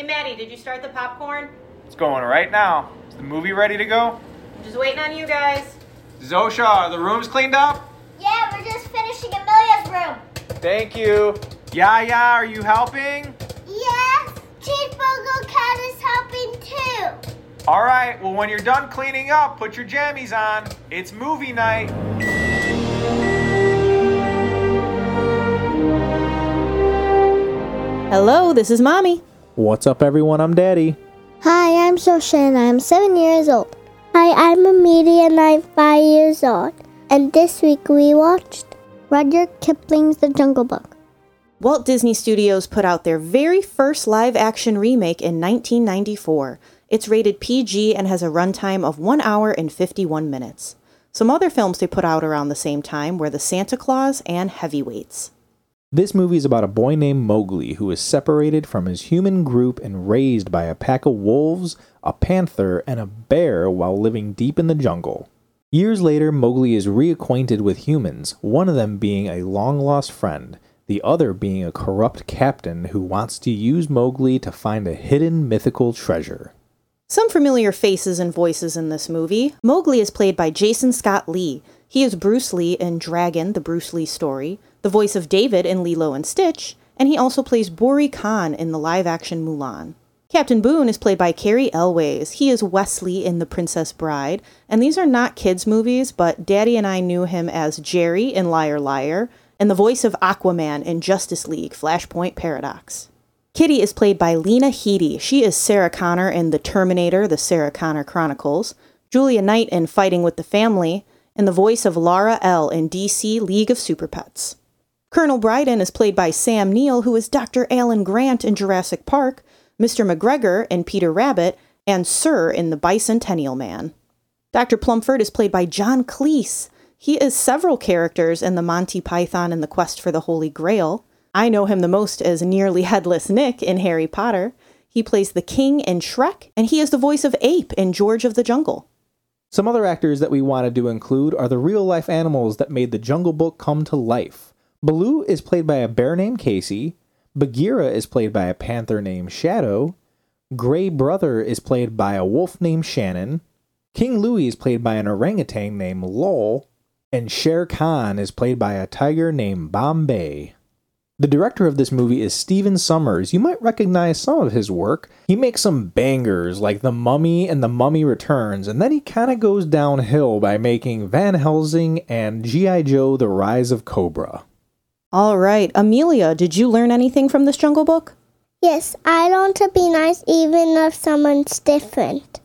Hey, Maddie, did you start the popcorn? It's going right now. Is the movie ready to go? I'm just waiting on you guys. Zosha, are the rooms cleaned up? Yeah, we're just finishing Amelia's room. Thank you. Yeah, yeah, are you helping? Yes, Cheeseburger Cat is helping too. All right, well, when you're done cleaning up, put your jammies on. It's movie night. Hello, this is Mommy. What's up, everyone? I'm Daddy. Hi, I'm Zosha and I'm seven years old. Hi, I'm Amelia and I'm five years old. And this week we watched Rudyard Kipling's The Jungle Book. Walt Disney Studios put out their very first live action remake in 1994. It's rated PG and has a runtime of 1 hour and 51 minutes. Some other films they put out around the same time were The Santa Claus and Heavyweights. This movie is about a boy named Mowgli who is separated from his human group and raised by a pack of wolves, a panther, and a bear while living deep in the jungle. Years later, Mowgli is reacquainted with humans, one of them being a long lost friend, the other being a corrupt captain who wants to use Mowgli to find a hidden mythical treasure. Some familiar faces and voices in this movie. Mowgli is played by Jason Scott Lee. He is Bruce Lee in Dragon, the Bruce Lee story, the voice of David in Lilo and Stitch, and he also plays Bori Khan in the live action Mulan. Captain Boone is played by Cary Elwes. He is Wesley in The Princess Bride, and these are not kids' movies, but Daddy and I knew him as Jerry in Liar Liar, and the voice of Aquaman in Justice League Flashpoint Paradox. Kitty is played by Lena Headey. She is Sarah Connor in The Terminator, The Sarah Connor Chronicles, Julia Knight in Fighting with the Family, and the voice of Lara L in DC League of Super Pets. Colonel Brydon is played by Sam Neill, who is Dr. Alan Grant in Jurassic Park, Mr. McGregor in Peter Rabbit, and Sir in The Bicentennial Man. Dr. Plumford is played by John Cleese. He is several characters in the Monty Python and the Quest for the Holy Grail. I know him the most as Nearly Headless Nick in Harry Potter. He plays the king in Shrek, and he is the voice of Ape in George of the Jungle. Some other actors that we wanted to include are the real life animals that made the Jungle Book come to life. Baloo is played by a bear named Casey, Bagheera is played by a panther named Shadow, Gray Brother is played by a wolf named Shannon, King Louie is played by an orangutan named Lol, and Shere Khan is played by a tiger named Bombay. The director of this movie is Stephen Sommers. You might recognize some of his work. He makes some bangers like The Mummy and The Mummy Returns, and then he kind of goes downhill by making Van Helsing and G.I. Joe The Rise of Cobra. All right, Amelia, did you learn anything from this Jungle Book? Yes, I learned to be nice even if someone's different.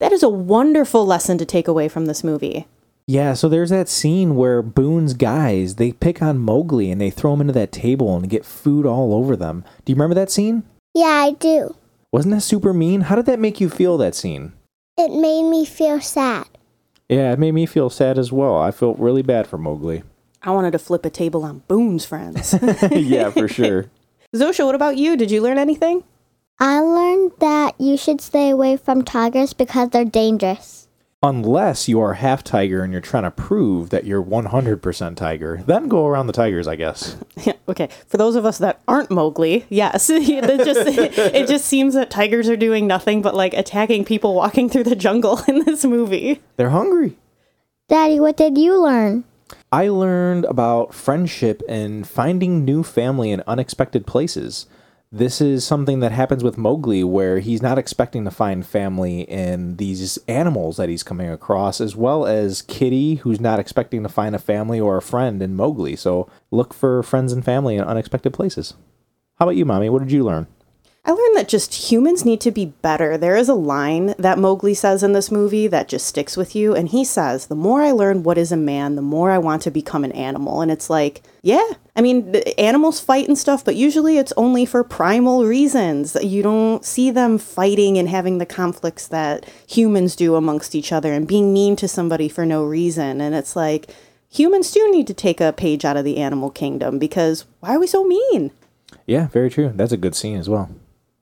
That is a wonderful lesson to take away from this movie. Yeah, so there's that scene where Boone's guys, they pick on Mowgli and they throw him into that table and get food all over them. Do you remember that scene? Yeah, I do. Wasn't that super mean? How did that make you feel, that scene? It made me feel sad. Yeah, it made me feel sad as well. I felt really bad for Mowgli. I wanted to flip a table on Boone's friends. yeah, for sure. Zosha, what about you? Did you learn anything? I learned that you should stay away from tigers because they're dangerous. Unless you are half tiger and you're trying to prove that you're 100% tiger, then go around the tigers, I guess. Yeah, okay. For those of us that aren't Mowgli, yes, it just it just seems that tigers are doing nothing but like attacking people walking through the jungle in this movie. They're hungry. Daddy, what did you learn? I learned about friendship and finding new family in unexpected places. This is something that happens with Mowgli, where he's not expecting to find family in these animals that he's coming across, as well as Kitty, who's not expecting to find a family or a friend in Mowgli. So look for friends and family in unexpected places. How about you, Mommy? What did you learn? I learned that just humans need to be better. There is a line that Mowgli says in this movie that just sticks with you. And he says, The more I learn what is a man, the more I want to become an animal. And it's like, yeah, I mean, animals fight and stuff, but usually it's only for primal reasons. You don't see them fighting and having the conflicts that humans do amongst each other and being mean to somebody for no reason. And it's like, humans do need to take a page out of the animal kingdom because why are we so mean? Yeah, very true. That's a good scene as well.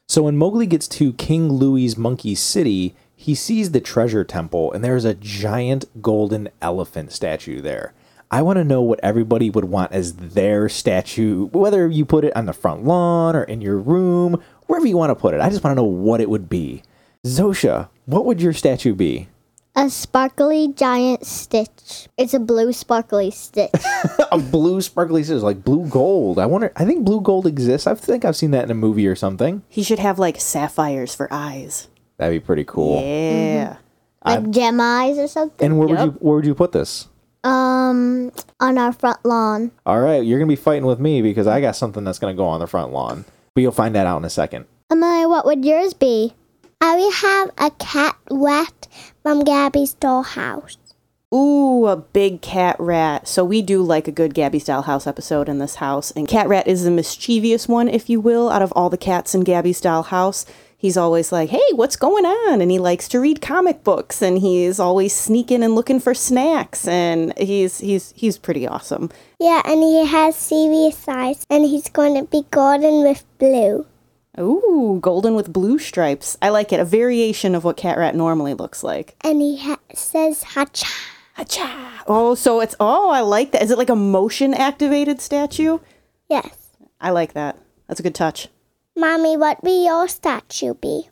So when Mowgli gets to King Louie's monkey city, he sees the treasure temple and there's a giant golden elephant statue there. I want to know what everybody would want as their statue, whether you put it on the front lawn or in your room wherever you want to put it. I just want to know what it would be. Zosha, what would your statue be? A sparkly giant stitch. It's a blue sparkly stitch. a blue sparkly scissors, like blue gold. I wonder. I think blue gold exists. I think I've seen that in a movie or something. He should have like sapphires for eyes. That'd be pretty cool. Yeah. like gem eyes or something. And where would you where would you put this? Um, on our front lawn. All right, you're gonna be fighting with me because I got something that's gonna go on the front lawn. But you'll find that out in a second. Emily, what would yours be? I will have a cat rat from Gabby's dollhouse. Ooh, a big cat rat. So we do like a good Gabby's Dollhouse episode in this house. And Cat Rat is the mischievous one, if you will, out of all the cats in Gabby's Dollhouse. He's always like, hey, what's going on? And he likes to read comic books and he's always sneaking and looking for snacks and he's he's he's pretty awesome. Yeah, and he has serious eyes, and he's going to be golden with blue. Ooh, golden with blue stripes. I like it. A variation of what Cat Rat normally looks like. And he ha- says hacha. Hacha. Oh, so it's oh, I like that. Is it like a motion activated statue? Yes. I like that. That's a good touch. Mommy, what will your statue be?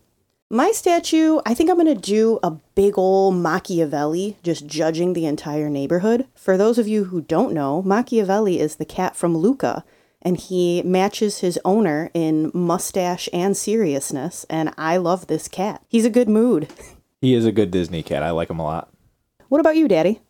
My statue, I think I'm going to do a big ol' Machiavelli, just judging the entire neighborhood. For those of you who don't know, Machiavelli is the cat from Luca, and he matches his owner in mustache and seriousness, and I love this cat. He's a good mood. He is a good Disney cat. I like him a lot. What about you, Daddy?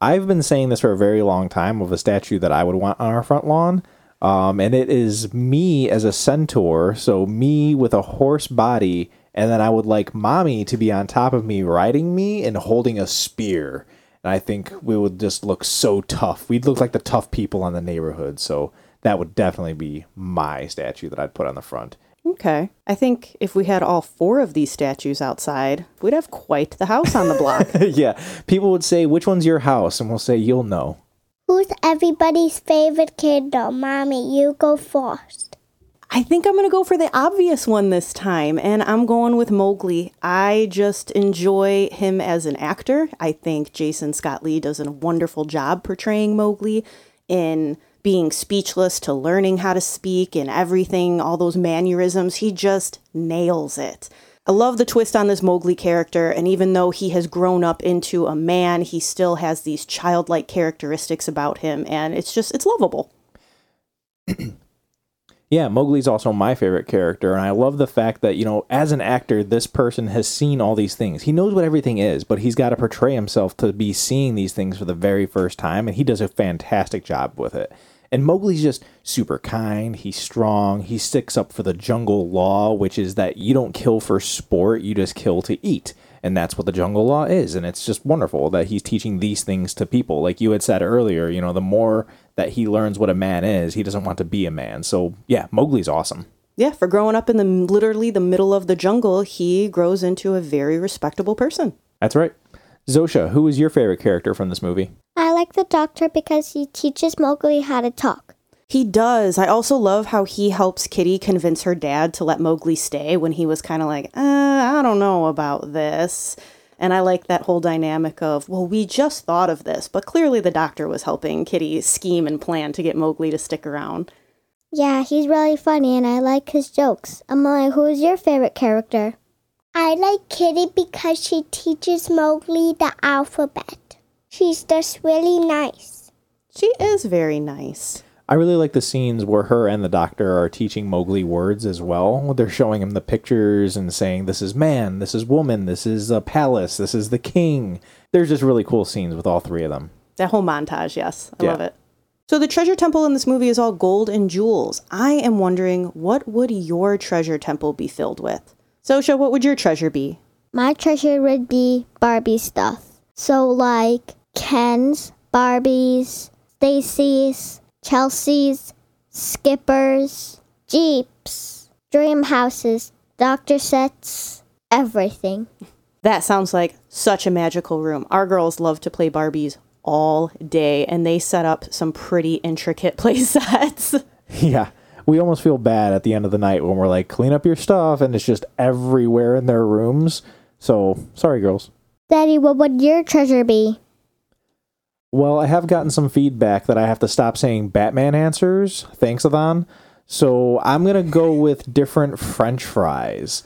I've been saying this for a very long time of a statue that I would want on our front lawn. Um, and it is me as a centaur, so me with a horse body, and then I would like mommy to be on top of me, riding me and holding a spear. And I think we would just look so tough. We'd look like the tough people on the neighborhood. So that would definitely be my statue that I'd put on the front. Okay. I think if we had all four of these statues outside, we'd have quite the house on the block. yeah, people would say, "Which one's your house?" And we'll say, "You'll know." Who's everybody's favorite kid, though? Mommy, you go first. I think I'm going to go for the obvious one this time, and I'm going with Mowgli. I just enjoy him as an actor. I think Jason Scott Lee does a wonderful job portraying Mowgli in being speechless to learning how to speak and everything, all those mannerisms. He just nails it. I love the twist on this Mowgli character, and even though he has grown up into a man, he still has these childlike characteristics about him, and it's just, it's lovable. Yeah, Mowgli's also my favorite character, and I love the fact that, you know, as an actor, this person has seen all these things. He knows what everything is, but he's got to portray himself to be seeing these things for the very first time, and he does a fantastic job with it. And Mowgli's just super kind, he's strong, he sticks up for the jungle law, which is that you don't kill for sport, you just kill to eat. And that's what the jungle law is. And it's just wonderful that he's teaching these things to people. Like you had said earlier, you know, the more that he learns what a man is, he doesn't want to be a man. So, yeah, Mowgli's awesome. Yeah, for growing up in the literally the middle of the jungle, he grows into a very respectable person. That's right. Zosha, who is your favorite character from this movie? I like the doctor because he teaches Mowgli how to talk. He does. I also love how he helps Kitty convince her dad to let Mowgli stay when he was kind of like, uh, I don't know about this. And I like that whole dynamic of, well, we just thought of this, but clearly the doctor was helping Kitty scheme and plan to get Mowgli to stick around. Yeah, he's really funny and I like his jokes. Emily, who is your favorite character? I like Kitty because she teaches Mowgli the alphabet. She's just really nice. She is very nice. I really like the scenes where her and the doctor are teaching Mowgli words as well. They're showing him the pictures and saying, This is man, this is woman, this is a palace, this is the king. There's just really cool scenes with all three of them. That whole montage, yes. I Yeah. love it. So the treasure temple in this movie is all gold and jewels. I am wondering, what would your treasure temple be filled with? Zosha, what would your treasure be? My treasure would be Barbie stuff. So, like Ken's, Barbie's, Stacy's, Chelsea's, Skipper's, Jeeps, dream houses, doctor sets, everything. That sounds like such a magical room. Our girls love to play Barbies all day, and they set up some pretty intricate play sets. Yeah. We almost feel bad at the end of the night when we're like, clean up your stuff, and it's just everywhere in their rooms. So, sorry, girls. Daddy, what would your treasure be? Well, I have gotten some feedback that I have to stop saying Batman answers. Thanks, Adhan. So I'm gonna go with different French fries.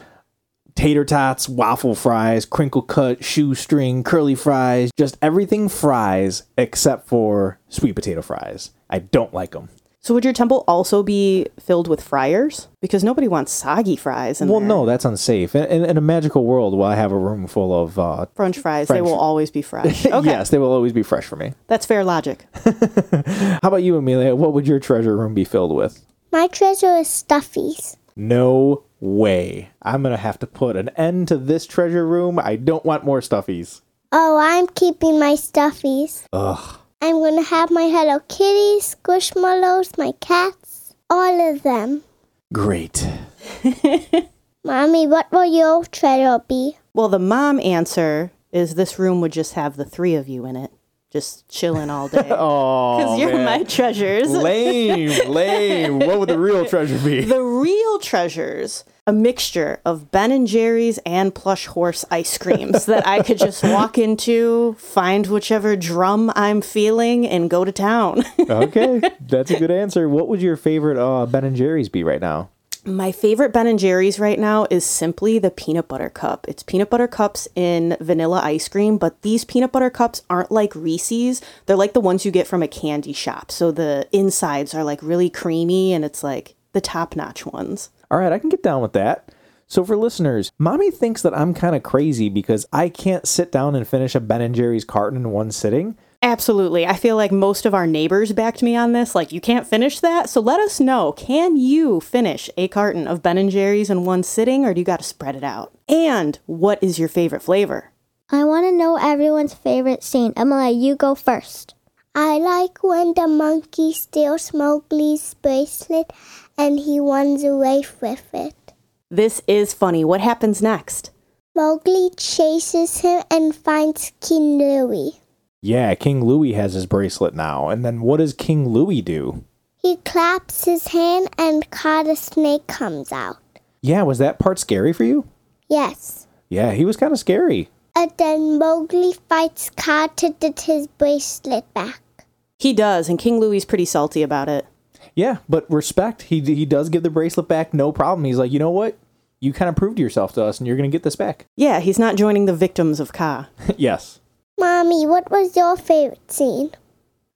Tater tots, waffle fries, crinkle cut, shoestring, curly fries, just everything fries except for sweet potato fries. I don't like them. So would your temple also be filled with fryers? Because nobody wants soggy fries in Well, there. no, that's unsafe. In, in, in a magical world, where I have a room full of uh, French fries, they will always be fresh. Okay, yes, they will always be fresh for me. that's fair logic. How about you, Amelia? What would your treasure room be filled with? My treasure is stuffies. No way. I'm gonna have to put an end to this treasure room. I don't want more stuffies. Oh, I'm keeping my stuffies. Ugh. I'm gonna have my Hello Kitty, Squishmallows, my cats, all of them. Great. Mommy, what will your treasure be? Well, the mom answer is this room would just have the three of you in it, just chilling all day. Oh, Because you're man. my treasures. lame, lame. What would the real treasure be? the real treasures, a mixture of Ben and Jerry's and plush horse ice creams that I could just walk into, find whichever drum I'm feeling, and go to town. okay, that's a good answer. What would your favorite uh, Ben and Jerry's be right now? My favorite Ben and Jerry's right now is simply the peanut butter cup. It's peanut butter cups in vanilla ice cream, but these peanut butter cups aren't like Reese's. They're like the ones you get from a candy shop. So the insides are like really creamy and it's like the top notch ones. All right, I can get down with that. So for listeners, mommy thinks that I'm kind of crazy because I can't sit down and finish a Ben and Jerry's carton in one sitting. Absolutely. I feel like most of our neighbors backed me on this. Like, you can't finish that. So let us know. Can you finish a carton of Ben and Jerry's in one sitting, or do you got to spread it out? And what is your favorite flavor? I want to know everyone's favorite scene. Emily, you go first. I like when the monkey steals Mowgli's bracelet and he runs away with it. This is funny. What happens next? Mowgli chases him and finds King Louie. Yeah, King Louie has his bracelet now. And then what does King Louie do? He claps his hand and Kata Snake comes out. Yeah, was that part scary for you? Yes. Yeah, he was kind of scary. And then Mowgli fights Kaa to get his bracelet back. He does, and King Louie's pretty salty about it. Yeah, but respect. He he does give the bracelet back, no problem. He's like, you know what? You kind of proved yourself to us, and you're gonna get this back. Yeah, he's not joining the victims of Kaa. yes. Mommy, what was your favorite scene?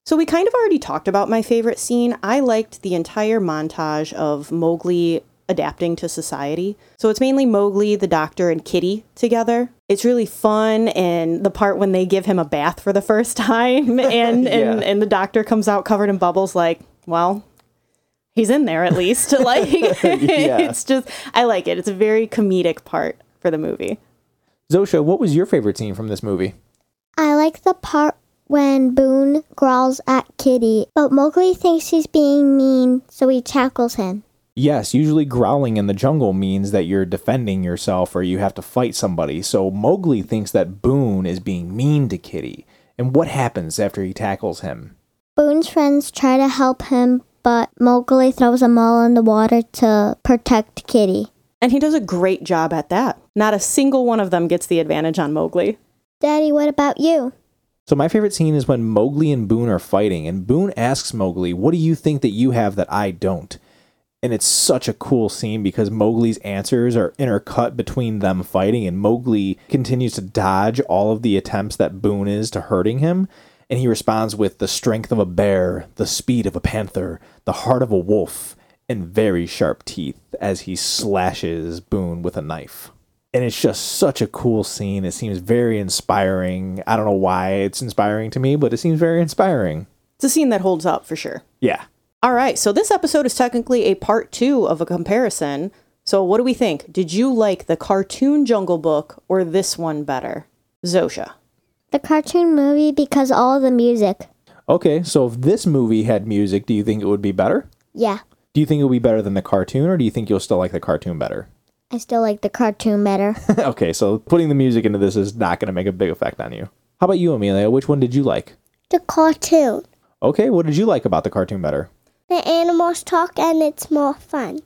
So we kind of already talked about my favorite scene. I liked the entire montage of Mowgli adapting to society. So it's mainly Mowgli, the doctor, and Kitty together. It's really fun and the part when they give him a bath for the first time and and, Yeah. and the doctor comes out covered in bubbles like, well, he's in there at least. like it's just I like it. It's a very comedic part for the movie. Zosha, what was your favorite scene from this movie? I like the part when Boone growls at Kitty, but Mowgli thinks he's being mean, so he tackles him. Yes, usually growling in the jungle means that you're defending yourself or you have to fight somebody. So Mowgli thinks that Boone is being mean to Kitty. And what happens after he tackles him? Boone's friends try to help him, but Mowgli throws them all in the water to protect Kitty. And he does a great job at that. Not a single one of them gets the advantage on Mowgli. Daddy, what about you? So my favorite scene is when Mowgli and Boone are fighting, and Boone asks Mowgli, "What do you think that you have that I don't?" And it's such a cool scene because Mowgli's answers are intercut between them fighting, and Mowgli continues to dodge all of the attempts that Boone is to hurting him. And he responds with the strength of a bear, the speed of a panther, the heart of a wolf, and very sharp teeth as he slashes Boone with a knife. And it's just such a cool scene. It seems very inspiring. I don't know why it's inspiring to me, but it seems very inspiring. It's a scene that holds up for sure. Yeah. All right, so this episode is technically a part two of a comparison. So, what do we think? Did you like the cartoon Jungle Book or this one better? Zosha. The cartoon movie because all the music. Okay, so if this movie had music, do you think it would be better? Yeah, Do you think it would be better than the cartoon, or do you think you'll still like the cartoon better? I still like the cartoon better. okay, so putting the music into this is not going to make a big effect on you. How about you, Amelia? Which one did you like? the cartoon. Okay, what did you like about the cartoon better? The animals talk and it's more fun.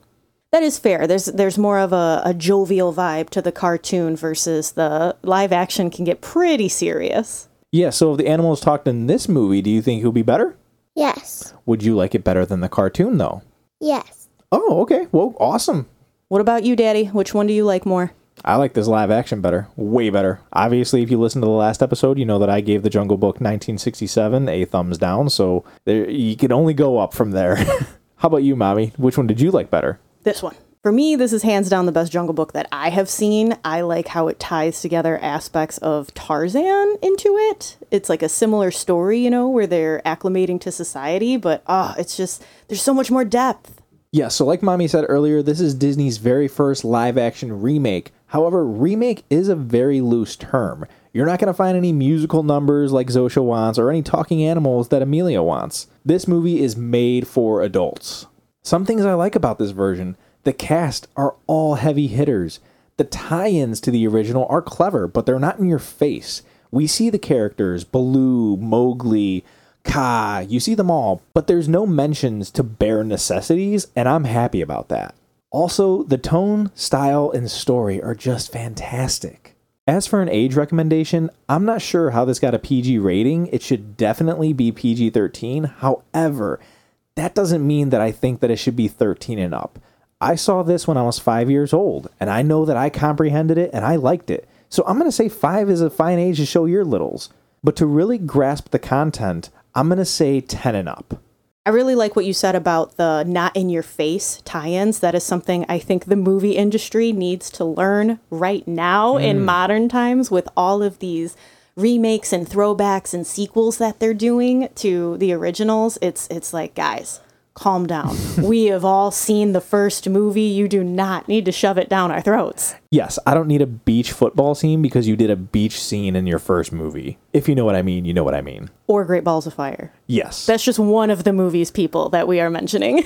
That is fair. There's there's more of a, a jovial vibe to the cartoon versus the live action can get pretty serious. Yeah, so if the animals talked in this movie, do you think it would be better? Yes, Would you like it better than the cartoon, though? yes. Oh, okay. Well, awesome. What about you, Daddy? Which one do you like more? I like this live action better. Way better. Obviously, if you listen to the last episode, you know that I gave The Jungle Book 1967 a thumbs down, so there, you can only go up from there. How about you, Mommy? Which one did you like better? This one. For me, this is hands down the best Jungle Book that I have seen. I like how it ties together aspects of Tarzan into it. It's like a similar story, you know, where they're acclimating to society, but ah, it's just there's so much more depth. Yeah, so like Mommy said earlier, this is Disney's very first live action remake. However, remake is a very loose term. You're not going to find any musical numbers like Zosha wants or any talking animals that Amelia wants. This movie is made for adults. Some things I like about this version the cast are all heavy hitters. The tie ins to the original are clever, but they're not in your face. We see the characters Baloo, Mowgli, Kaa, you see them all, but there's no mentions to bare necessities, and I'm happy about that. Also, the tone, style, and story are just fantastic. As for an age recommendation, I'm not sure how this got a PG rating. It should definitely be PG 13. However, that doesn't mean that I think that it should be 13 and up. I saw this when I was five years old, and I know that I comprehended it and I liked it. So I'm going to say five is a fine age to show your littles. But to really grasp the content, I'm going to say 10 and up. I really like what you said about the not in your face tie ins. That is something I think the movie industry needs to learn right now in mm. modern times with all of these remakes and throwbacks and sequels that they're doing to the originals. It's it's like, guys, calm down. we have all seen the first movie. You do not need to shove it down our throats. Yes, I don't need a beach football scene because you did a beach scene in your first movie. If you know what I mean, you know what I mean. Or Great Balls of Fire. Yes. That's just one of the movies, people, that we are mentioning.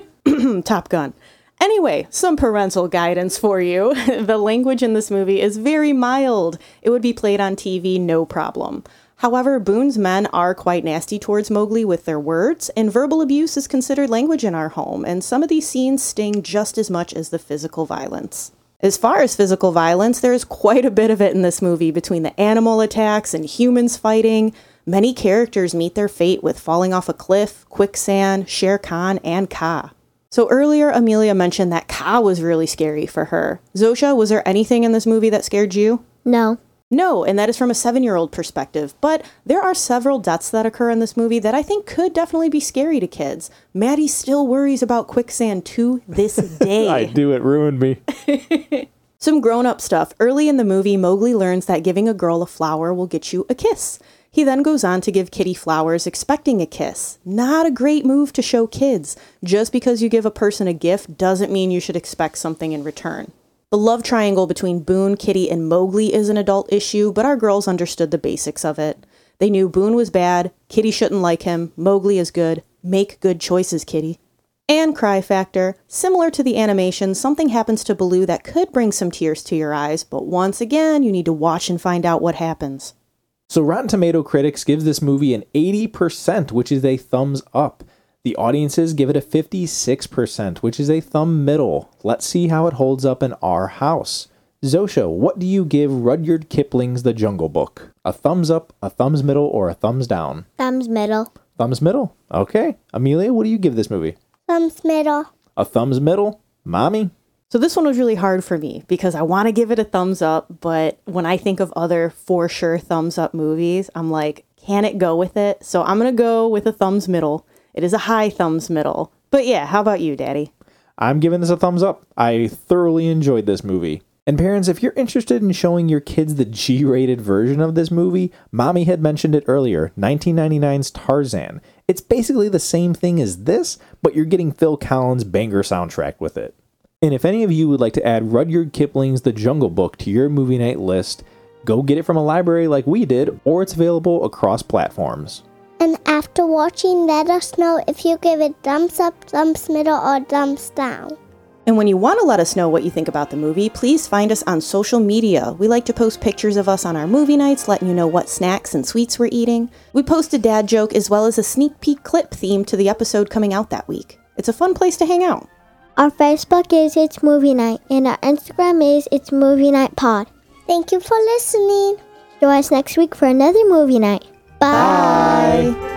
Top Gun. Anyway, some parental guidance for you. the language in this movie is very mild. It would be played on TV no problem. However, Boone's men are quite nasty towards Mowgli with their words, and verbal abuse is considered language in our home, and some of these scenes sting just as much as the physical violence. As far as physical violence, there is quite a bit of it in this movie between the animal attacks and humans fighting. Many characters meet their fate with falling off a cliff, quicksand, Shere Khan, and Kaa. So earlier, Amelia mentioned that Kaa was really scary for her. Zosha, was there anything in this movie that scared you? No. No, and that is from a seven year old perspective. But there are several deaths that occur in this movie that I think could definitely be scary to kids. Maddie still worries about quicksand to this day. I do, it ruined me. Some grown up stuff. Early in the movie, Mowgli learns that giving a girl a flower will get you a kiss. He then goes on to give Kitty flowers, expecting a kiss. Not a great move to show kids. Just because you give a person a gift doesn't mean you should expect something in return. The love triangle between Boone, Kitty, and Mowgli is an adult issue, but our girls understood the basics of it. They knew Boone was bad, Kitty shouldn't like him, Mowgli is good. Make good choices, Kitty. And cry factor. Similar to the animation, something happens to Baloo that could bring some tears to your eyes, but once again, you need to watch and find out what happens. So Rotten Tomato critics gives this movie an 80%, which is a thumbs up. The audiences give it a 56%, which is a thumb middle. Let's see how it holds up in our house. Zosha, what do you give Rudyard Kipling's The Jungle Book? A thumbs up, a thumbs middle, or a thumbs down? Thumbs middle. Thumbs middle. Okay. Amelia, what do you give this movie? Thumbs middle. A thumbs middle? Mommy? So this one was really hard for me because I want to give it a thumbs up, but when I think of other for sure thumbs up movies, I'm like, can it go with it? So I'm going to go with a thumbs middle. It is a high thumbs middle. But yeah, how about you, Daddy? I'm giving this a thumbs up. I thoroughly enjoyed this movie. And parents, if you're interested in showing your kids the G rated version of this movie, Mommy had mentioned it earlier 1999's Tarzan. It's basically the same thing as this, but you're getting Phil Collins' banger soundtrack with it. And if any of you would like to add Rudyard Kipling's The Jungle Book to your movie night list, go get it from a library like we did, or it's available across platforms. And after watching, let us know if you give it thumbs up, thumbs middle, or thumbs down. And when you want to let us know what you think about the movie, please find us on social media. We like to post pictures of us on our movie nights, letting you know what snacks and sweets we're eating. We post a dad joke as well as a sneak peek clip themed to the episode coming out that week. It's a fun place to hang out. Our Facebook is It's Movie Night, and our Instagram is It's Movie Night Pod. Thank you for listening. Join us next week for another movie night. Bye. Bye.